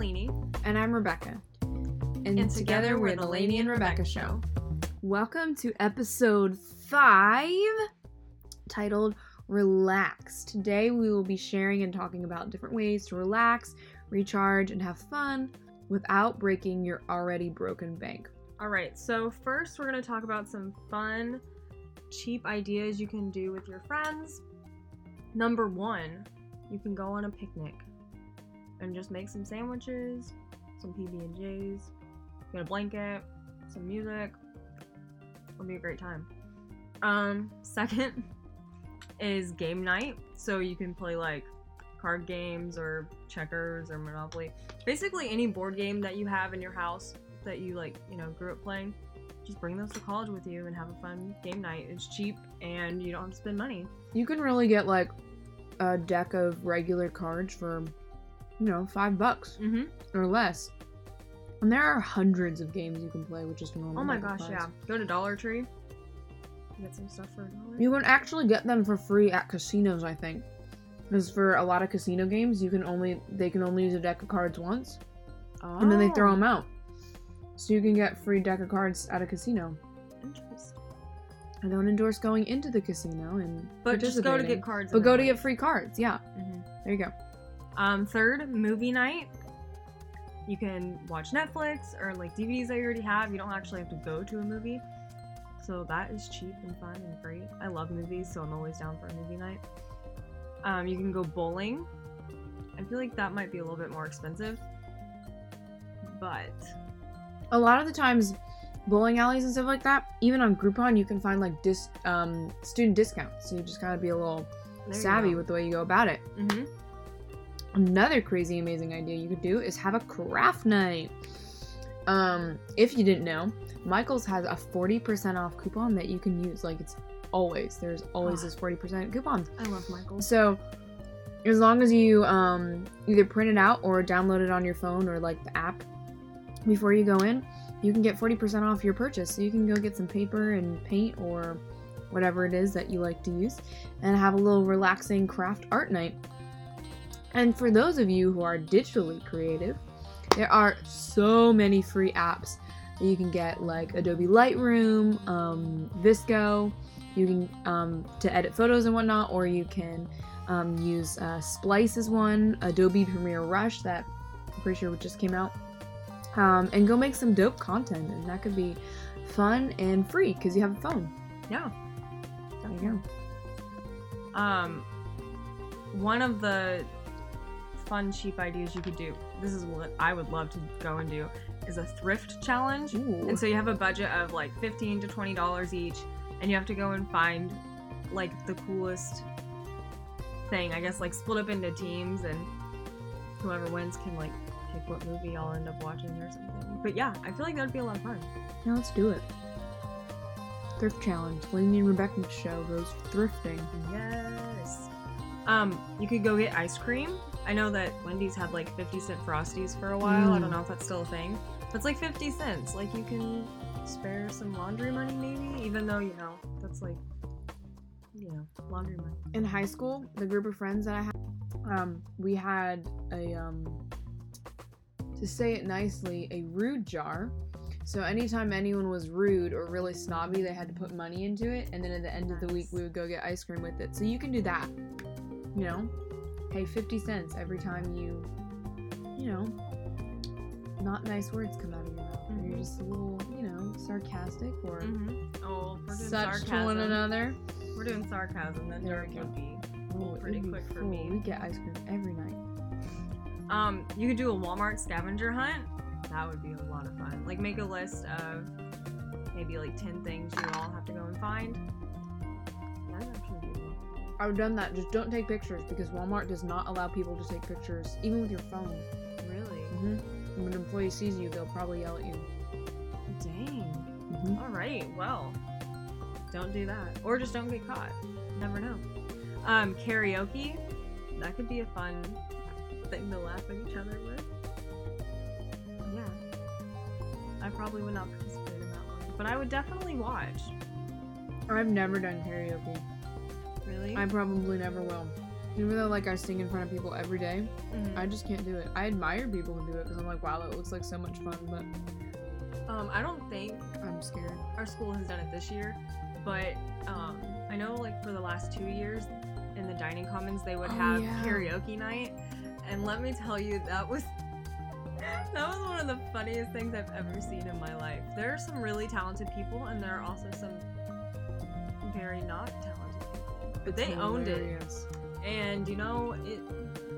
And I'm Rebekah. And, And together we're the Laney and Rebekah Show. Welcome to episode five, titled Relax. Today we will be sharing and talking about different ways to relax, recharge, and have fun without breaking your already broken bank. All right, so first we're going to talk about some fun, cheap ideas you can do with your friends. Number one, you can go on a picnic and just make some sandwiches, some PB and J's, get a blanket, some music. It'll be a great time. Um, second is game night, so you can play like card games or checkers or Monopoly. Basically, any board game that you have in your house that you like, you know, grew up playing. Just bring those to college with you and have a fun game night. It's cheap and you don't have to spend money. You can really get like a deck of regular cards for, you know, five bucks Mm-hmm. or less. And there are hundreds of games you can play with just normal. Oh my gosh, cards. yeah. Go to Dollar Tree. Get some stuff for a dollar. You can actually get them for free at casinos, I think. Because for a lot of casino games, you can only they can only use a deck of cards once, and then they throw Oh, them out. So you can get free deck of cards at a casino. Interesting. I don't endorse going into the casino and But just go to get cards. But go to get free cards. Yeah, Mhm. there you go. Um, third, movie night. You can watch Netflix or like DVDs that you already have. You don't actually have to go to a movie. So that is cheap and fun and great. I love movies, so I'm always down for a movie night. Um, you can go bowling. I feel like that might be a little bit more expensive. But A lot of the times, bowling alleys and stuff like that, even on Groupon, you can find like dis um student discounts. So you just gotta be a little savvy with the way you go about it. hmm Another crazy amazing idea you could do is have a craft night. Um, if you didn't know, Michaels has a 40% off coupon that you can use. Like it's always there's always this 40% coupon. I love Michael. So as long as you um either print it out or download it on your phone or like the app before you go in, you can get 40% off your purchase. So you can go get some paper and paint or whatever it is that you like to use and have a little relaxing craft art night. And for those of you who are digitally creative, there are so many free apps that you can get, like Adobe Lightroom, um, VSCO. You can um, to edit photos and whatnot, or you can um, use uh, Splice as one, Adobe Premiere Rush that I'm pretty sure just came out, um, and go make some dope content, and that could be fun and free because you have a phone. Yeah. There you go. Um, one of the fun, cheap ideas you could do. This is what I would love to go and do. Is a thrift challenge. Ooh. And so you have a budget of like fifteen to twenty dollars each, and you have to go and find like the coolest thing. I guess like split up into teams, and whoever wins can like pick what movie I'll end up watching or something. But yeah, I feel like that would be a lot of fun. Now let's do it. Thrift challenge. Laney and Rebekah's show goes thrifting. Yes. Um, you could go get ice cream. I know that Wendy's had like 50 cent Frosties for a while. I Mm. don't know if that's still a thing. But it's like 50 cents. Like you can spare some laundry money maybe, even though, you know, that's like, you know, laundry money. In high school, the group of friends that I had, um, we had a um, to say it nicely, a rude jar. So anytime anyone was rude or really snobby, they had to put money into it, and then at the end of the week, we would go get ice cream with it. So you can do that. You know, pay fifty cents every time you, you know, not nice words come out of your mouth. Or you're just a little, you know, sarcastic or Mm-hmm. Oh, we're doing such sarcasm. to one another. We're doing sarcasm. That There joke would be. Oh, pretty be quick for me. We get ice cream every night. Um, you could do a Walmart scavenger hunt. That would be a lot of fun. Like make a list of maybe like ten things you all have to go and find. I've done that. Just don't take pictures because Walmart does not allow people to take pictures, even with your phone. Really? Mm-hmm. When an employee sees you, they'll probably yell at you. Dang. Mm-hmm. All right. Well, don't do that, or just don't get caught. Never know. Um, karaoke. That could be a fun thing to laugh at each other with. Yeah. I probably would not participate in that one, but I would definitely watch. I've never done karaoke. Really? I probably never will. Even though like I sing in front of people every day, I just can't do it. I admire people who do it because I'm like, wow, that looks like so much fun, but Um, I don't think I'm scared. our school has done it this year, but um, I know like for the last two years in the dining commons they would Oh, have yeah. karaoke night, and let me tell you that was that was one of the funniest things I've ever seen in my life. There are some really talented people, and there are also some very not talented but they owned it, and you know it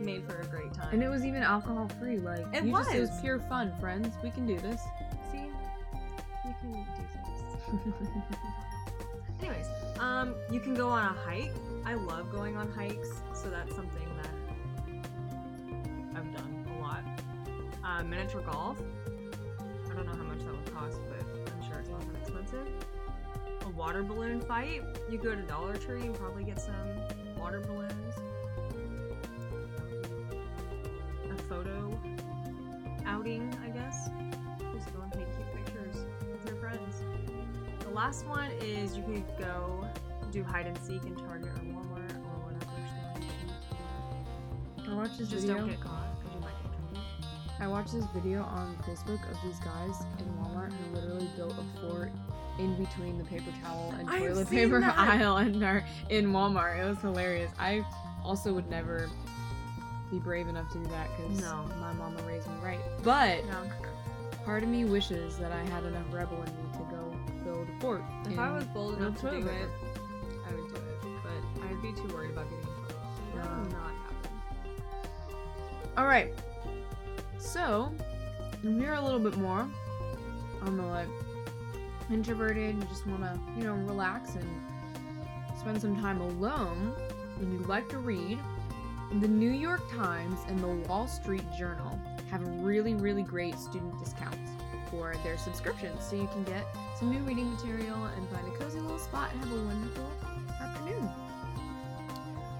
made for a great time. And it was even alcohol free. Like It you Just, it was was. pure fun, friends. We can do this. see, you can do things. Anyways, um, you can go on a hike. I love going on hikes, so that's something that I've done a lot. Uh, miniature golf. I don't know how much that would cost, but I'm sure it's not that expensive. Water balloon fight. You go to Dollar Tree and probably get some water balloons. A photo outing, I guess. Just go and take cute pictures with your friends. The last one is you could go do hide and seek in Target or Walmart or whatever. I watched this. Just video. don't get caught because you might get caught. I watched this video on Facebook of these guys in Walmart who literally built a fort in between the paper towel and I've toilet paper that. aisle in our in Walmart. It was hilarious. I also would never be brave enough to do that because No. my mama raised me right. But No. part of me wishes that I had enough rebel in me to go build a fort. If I was bold enough to do paper. it, I would do it. But I'd be too worried about getting in trouble. That would not happen. All right. So, if you're a little bit more on the like introverted, you just want to, you know, relax and spend some time alone, and you like to read, the New York Times and the Wall Street Journal have really, really great student discounts for their subscriptions. So you can get some new reading material and find a cozy little spot and have a wonderful afternoon.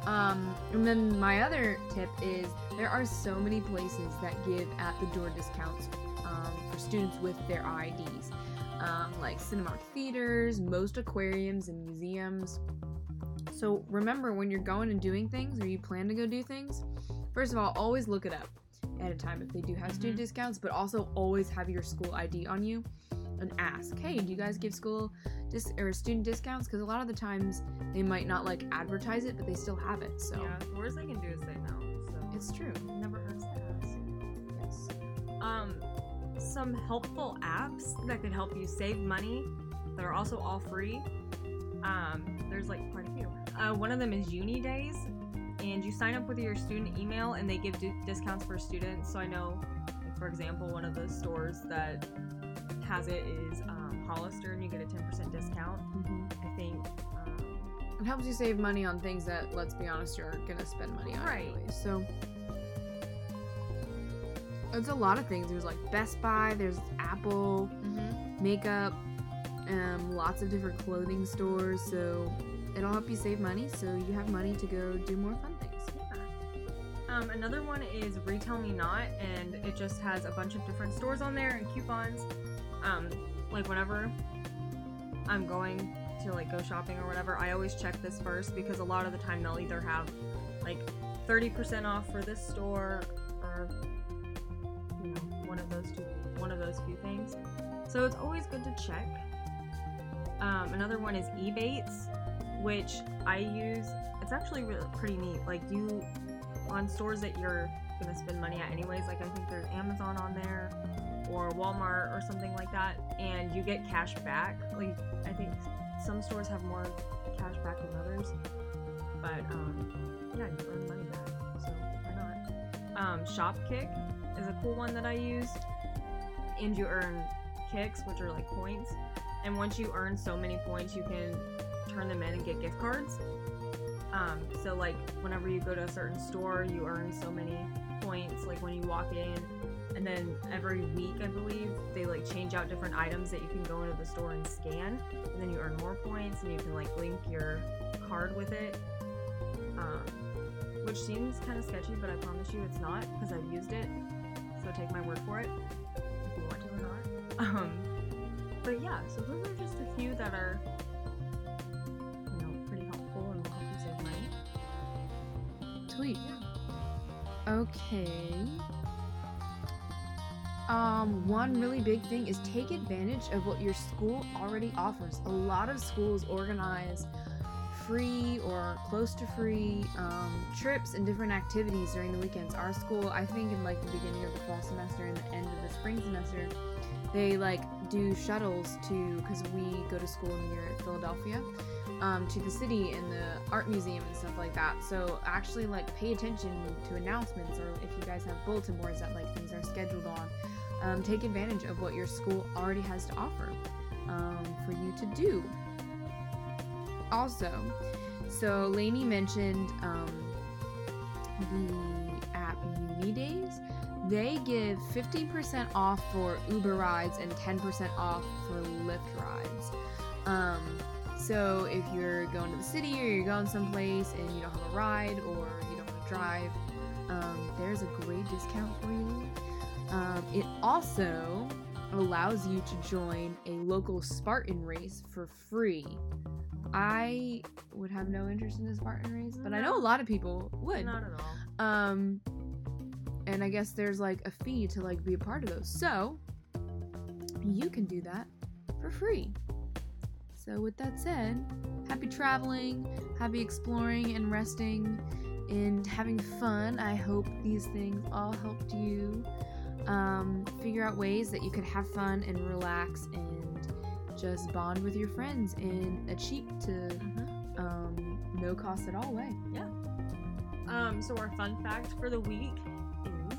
Um, and then my other tip is there are so many places that give at the door discounts um, for students with their IDs, um, like Cinemark theaters, most aquariums and museums. So remember when you're going and doing things or you plan to go do things, first of all, always look it up at a time if they do have student Mhm. discounts, but also always have your school ID on you and ask, hey, do you guys give school dis- or student discounts? Because a lot of the times they might not like advertise it, but they still have it. So Yeah, the worst they can do is say no. So it's true. it never hurts to ask. Yes. um, some helpful apps that could help you save money that are also all free. Um, there's like quite a few. Uh, one of them is UNiDAYS, and you sign up with your student email, and they give di- discounts for students. So I know, like, for example, one of the stores that has it is um, Hollister, and you get a 10% discount. I think. Um, It helps you save money on things that, let's be honest, you're gonna spend money on Right. anyway. So it's a lot of things. There's like Best Buy, there's Apple, makeup, um, lots of different clothing stores. So it'll help you save money, so you have money to go do more fun things. Yeah. Um, another one is RetailMeNot, and it just has a bunch of different stores on there and coupons. Um, like whenever I'm going to like go shopping or whatever, I always check this first because a lot of the time they'll either have like 30% off for this store or one of those two, one of those few things. So it's always good to check. Um, another one is Ebates, which I use. It's actually really pretty neat. Like you on stores that you're gonna spend money at anyways. Like I think there's Amazon on there or Walmart or something like that, and you get cash back. Like I think some stores have more cash back than others, but um, yeah, you earn money back. So Um, Shopkick is a cool one that I use, and you earn kicks, which are like points. And once you earn so many points, you can turn them in and get gift cards. Um, so like whenever you go to a certain store, you earn so many points. Like when you walk in, and then every week, I believe they like change out different items that you can go into the store and scan, and then you earn more points, and you can like link your card with it. Um, which seems kind of sketchy, but I promise you it's not because I've used it. So take my word for it if you want to or not. Um, but yeah, so those are just a few that are you know pretty helpful and will help you save money. Sweet. Yeah. Okay. Um, one really big thing is take advantage of what your school already offers. A lot of schools organize free or close to free um, trips and different activities during the weekends. Our school, I think, in like the beginning of the fall semester and the end of the spring semester, they like do shuttles to because we go to school near Philadelphia um, to the city and the art museum and stuff like that. So actually, like, pay attention to announcements or if you guys have bulletin boards that like things are scheduled on. Um, take advantage of what your school already has to offer um, for you to do. Also, so Laney mentioned um, the app UNiDAYS. They give 15% off for Uber rides and 10% off for Lyft rides. Um, so if you're going to the city or you're going someplace and you don't have a ride or you don't want to drive, um, there's a great discount for you. Um, it also allows you to join a local Spartan race for free. I would have no interest in a Spartan race, but I know a lot of people would. Not at all. Um, and I guess there's like a fee to like be a part of those. So you can do that for free. So with that said, happy traveling, happy exploring and resting and having fun. I hope these things all helped you um, figure out ways that you could have fun and relax and just bond with your friends in a cheap to Mhm. um, no cost at all way. Yeah. Um, so our fun fact for the week is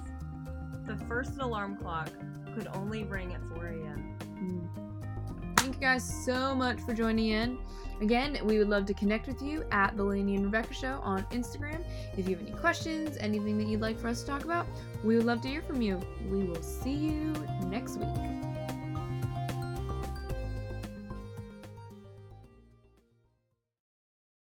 the first alarm clock could only ring at 4 a.m. Mm. Thank you guys so much for joining in. Again, we would love to connect with you at the Laney and Rebekah Show on Instagram. If you have any questions, anything that you'd like for us to talk about, we would love to hear from you. We will see you next week.